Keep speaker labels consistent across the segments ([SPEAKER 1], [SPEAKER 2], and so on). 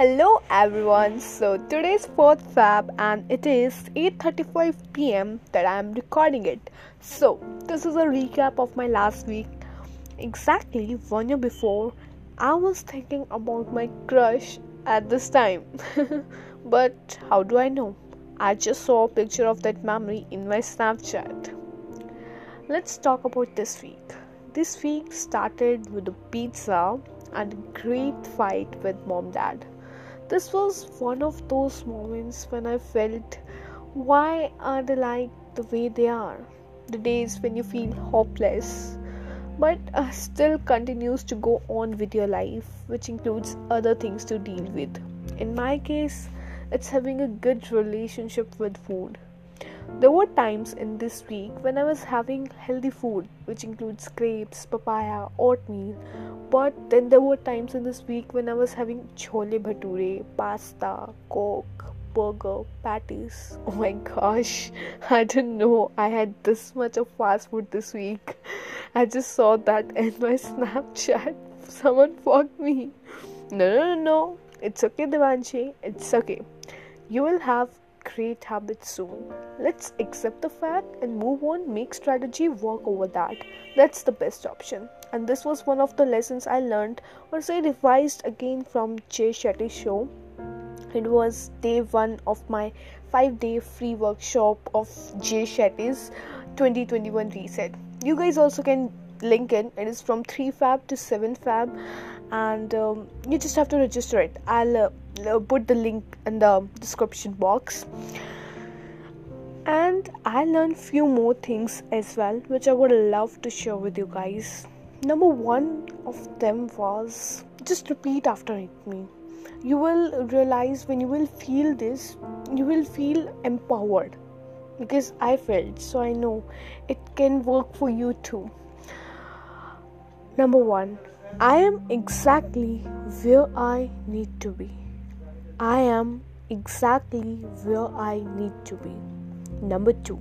[SPEAKER 1] Hello everyone. So today's fourth Feb and it is 8:35 p.m. that I am recording it. So this is a recap of my last week. Exactly one year before, I was thinking about my crush at this time. but how do I know? I just saw a picture of that memory in my Snapchat. Let's talk about this week. This week started with a pizza and a great fight with mom dad this was one of those moments when I felt, why are they like the way they are? The days when you feel hopeless, but uh, still continues to go on with your life, which includes other things to deal with. In my case, it's having a good relationship with food. There were times in this week when I was having healthy food, which includes grapes, papaya, oatmeal, but then there were times in this week when I was having chole bhature, pasta, coke, burger, patties. Oh my gosh, I didn't know I had this much of fast food this week. I just saw that in my Snapchat. Someone fucked me. No, no, no, no. It's okay, Devanshi. It's okay. You will have great habits soon. Let's accept the fact and move on, make strategy work over that. That's the best option. And this was one of the lessons I learned once I revised again from Jay Shetty's show. It was day one of my five day free workshop of Jay Shetty's 2021 reset. You guys also can link in. It is from 3 fab to 7 fab. And um, you just have to register it. I'll uh, put the link in the description box. And i learned few more things as well which i would love to share with you guys. Number one of them was just repeat after me you will realize when you will feel this you will feel empowered. Because i felt so i know. It can work for you too number one I am exactly where I need to be. I am exactly where I need to be. Number two,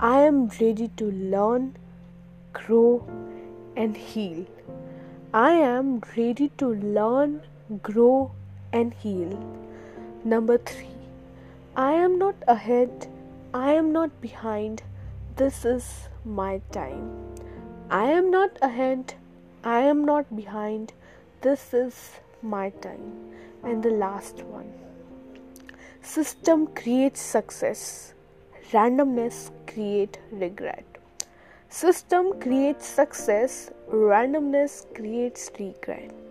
[SPEAKER 1] I am ready to learn, grow, and heal. I am ready to learn, grow, and heal. Number three, I am not ahead, I am not behind. This is my time. I am not ahead, I am not behind. This is my time. And the last one system creates success, randomness creates regret. System creates success, randomness creates regret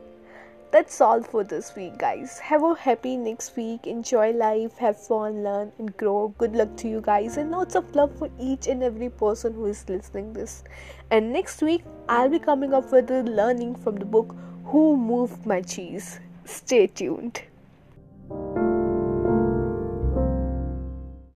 [SPEAKER 1] that's all for this week guys. Have a happy next week. Enjoy life. Have fun. Learn and grow. Good luck to you guys. And lots of love for each and every person who is listening this. And next week i'll be coming up with a learning from the book who moved my cheese? Stay tuned